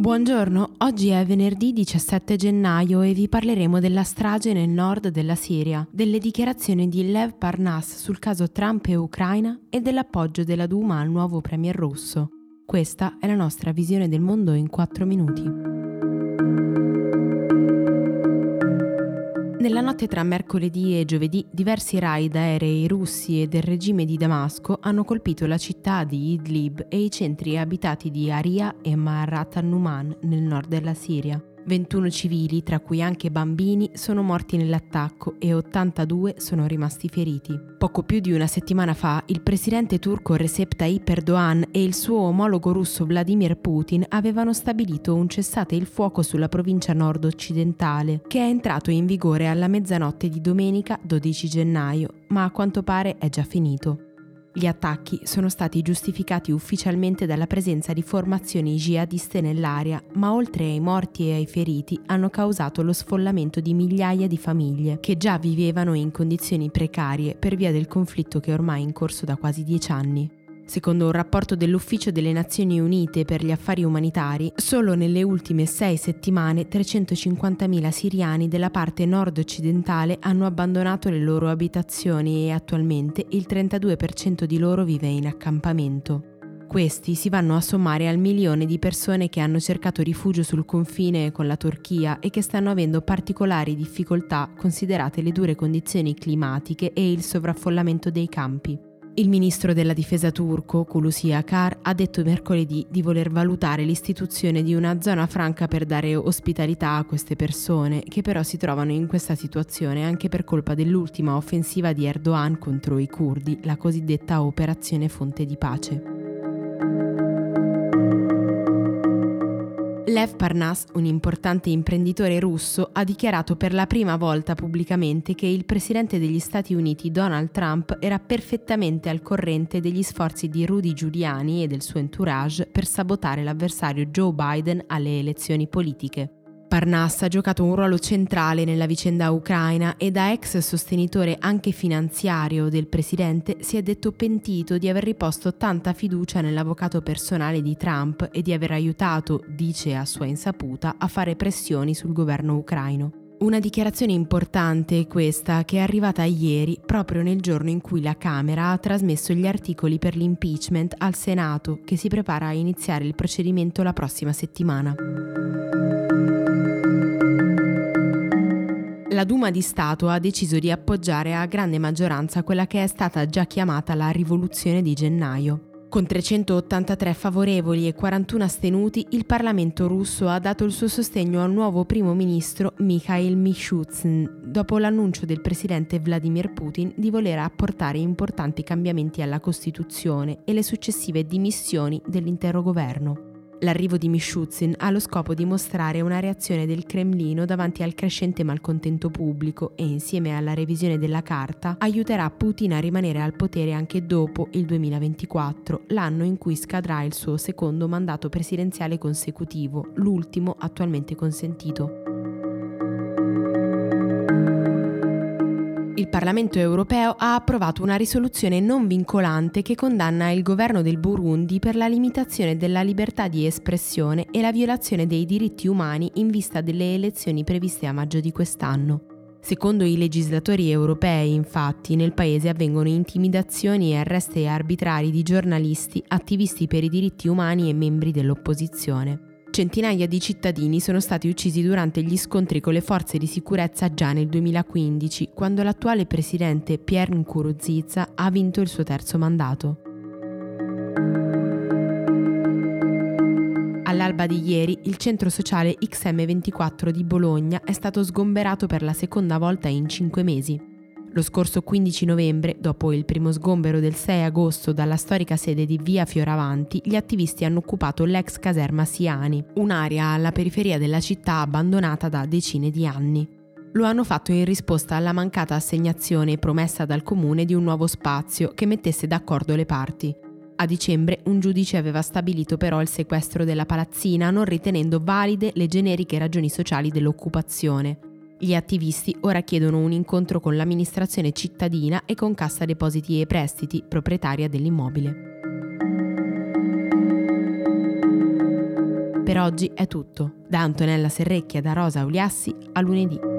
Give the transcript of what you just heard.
Buongiorno, oggi è venerdì 17 gennaio e vi parleremo della strage nel nord della Siria, delle dichiarazioni di Lev Parnas sul caso Trump e Ucraina e dell'appoggio della Duma al nuovo premier russo. Questa è la nostra visione del mondo in 4 minuti. Nella notte tra mercoledì e giovedì diversi raid aerei russi e del regime di Damasco hanno colpito la città di Idlib e i centri abitati di Aria e Maharat al-Numan nel nord della Siria. 21 civili, tra cui anche bambini, sono morti nell'attacco e 82 sono rimasti feriti. Poco più di una settimana fa, il presidente turco Recep Tayyip Erdogan e il suo omologo russo Vladimir Putin avevano stabilito un cessate il fuoco sulla provincia nord-occidentale, che è entrato in vigore alla mezzanotte di domenica 12 gennaio, ma a quanto pare è già finito. Gli attacchi sono stati giustificati ufficialmente dalla presenza di formazioni jihadiste nell'area, ma oltre ai morti e ai feriti hanno causato lo sfollamento di migliaia di famiglie che già vivevano in condizioni precarie per via del conflitto che ormai è in corso da quasi dieci anni. Secondo un rapporto dell'Ufficio delle Nazioni Unite per gli affari umanitari, solo nelle ultime sei settimane 350.000 siriani della parte nord-occidentale hanno abbandonato le loro abitazioni e attualmente il 32% di loro vive in accampamento. Questi si vanno a sommare al milione di persone che hanno cercato rifugio sul confine con la Turchia e che stanno avendo particolari difficoltà considerate le dure condizioni climatiche e il sovraffollamento dei campi. Il ministro della difesa turco, Kulusi Akar, ha detto mercoledì di voler valutare l'istituzione di una zona franca per dare ospitalità a queste persone, che però si trovano in questa situazione anche per colpa dell'ultima offensiva di Erdogan contro i curdi, la cosiddetta Operazione Fonte di Pace. Lev Parnas, un importante imprenditore russo, ha dichiarato per la prima volta pubblicamente che il presidente degli Stati Uniti Donald Trump era perfettamente al corrente degli sforzi di Rudy Giuliani e del suo entourage per sabotare l'avversario Joe Biden alle elezioni politiche. Parnas ha giocato un ruolo centrale nella vicenda ucraina e da ex sostenitore anche finanziario del presidente si è detto pentito di aver riposto tanta fiducia nell'avvocato personale di Trump e di aver aiutato, dice a sua insaputa, a fare pressioni sul governo ucraino. Una dichiarazione importante questa che è arrivata ieri proprio nel giorno in cui la Camera ha trasmesso gli articoli per l'impeachment al Senato che si prepara a iniziare il procedimento la prossima settimana. La Duma di Stato ha deciso di appoggiare a grande maggioranza quella che è stata già chiamata la rivoluzione di gennaio. Con 383 favorevoli e 41 astenuti, il Parlamento russo ha dato il suo sostegno al nuovo primo ministro Mikhail Mishustin, dopo l'annuncio del presidente Vladimir Putin di voler apportare importanti cambiamenti alla Costituzione e le successive dimissioni dell'intero governo. L'arrivo di Mishuzin ha lo scopo di mostrare una reazione del Cremlino davanti al crescente malcontento pubblico e insieme alla revisione della carta aiuterà Putin a rimanere al potere anche dopo il 2024, l'anno in cui scadrà il suo secondo mandato presidenziale consecutivo, l'ultimo attualmente consentito. Il Parlamento europeo ha approvato una risoluzione non vincolante che condanna il governo del Burundi per la limitazione della libertà di espressione e la violazione dei diritti umani in vista delle elezioni previste a maggio di quest'anno. Secondo i legislatori europei, infatti, nel paese avvengono intimidazioni e arresti arbitrari di giornalisti, attivisti per i diritti umani e membri dell'opposizione. Centinaia di cittadini sono stati uccisi durante gli scontri con le forze di sicurezza già nel 2015, quando l'attuale presidente Pierre Nkurunziza ha vinto il suo terzo mandato. All'alba di ieri, il centro sociale XM24 di Bologna è stato sgomberato per la seconda volta in cinque mesi. Lo scorso 15 novembre, dopo il primo sgombero del 6 agosto dalla storica sede di Via Fioravanti, gli attivisti hanno occupato l'ex caserma Siani, un'area alla periferia della città abbandonata da decine di anni. Lo hanno fatto in risposta alla mancata assegnazione promessa dal comune di un nuovo spazio che mettesse d'accordo le parti. A dicembre un giudice aveva stabilito però il sequestro della palazzina non ritenendo valide le generiche ragioni sociali dell'occupazione. Gli attivisti ora chiedono un incontro con l'amministrazione cittadina e con Cassa Depositi e Prestiti, proprietaria dell'immobile. Per oggi è tutto. Da Antonella Serrecchia da Rosa Uliassi a lunedì.